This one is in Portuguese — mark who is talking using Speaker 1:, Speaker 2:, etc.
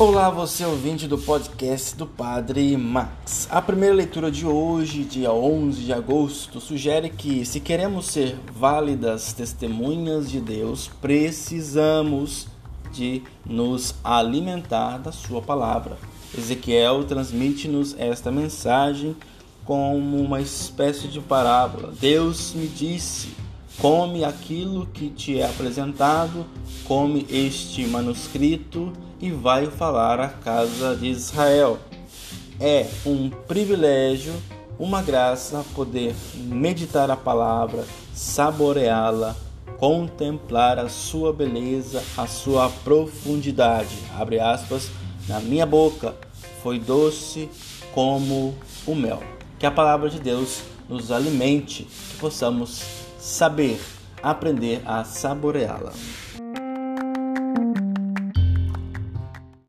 Speaker 1: Olá, você ouvinte do podcast do Padre Max. A primeira leitura de hoje, dia 11 de agosto, sugere que, se queremos ser válidas testemunhas de Deus, precisamos de nos alimentar da Sua palavra. Ezequiel transmite-nos esta mensagem como uma espécie de parábola. Deus me disse Come aquilo que te é apresentado, come este manuscrito e vai falar à casa de Israel. É um privilégio, uma graça poder meditar a palavra, saboreá-la, contemplar a sua beleza, a sua profundidade. Abre aspas, na minha boca foi doce como o mel. Que a palavra de Deus nos alimente, que possamos saber, aprender a saboreá-la.